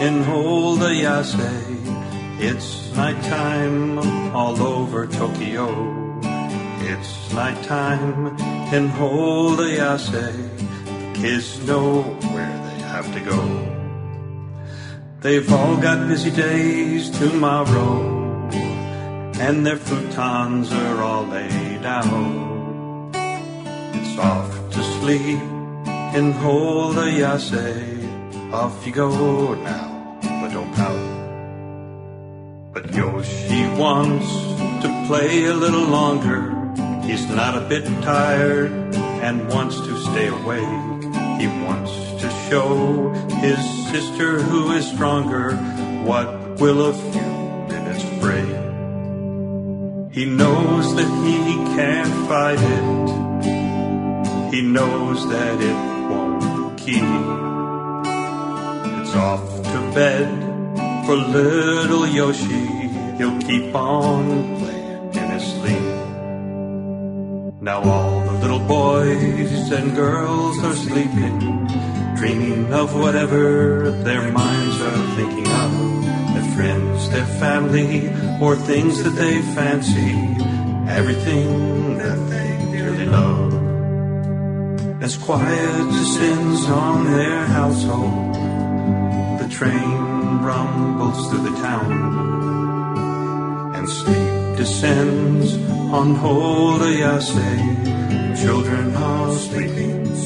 in old Ayase. It's nighttime all over Tokyo. It's nighttime in old Ayase. Kids know where they have to go. They've all got busy days tomorrow, and their futons are all laid out. It's off to sleep in Holdayase. Off you go now, but don't pout. But Yoshi wants to play a little longer. He's not a bit tired and wants to stay awake. He wants to show his sister who is stronger what will a few minutes break. He knows that he can't fight it. He knows that it won't keep. Off to bed for little Yoshi. He'll keep on playing in his sleep. Now all the little boys and girls are sleeping, dreaming of whatever their minds are thinking of. Their friends, their family, or things that they fancy. Everything that they dearly love. As quiet descends on their household, train rumbles through the town, and sleep descends on old Ayase. Children are sleeping.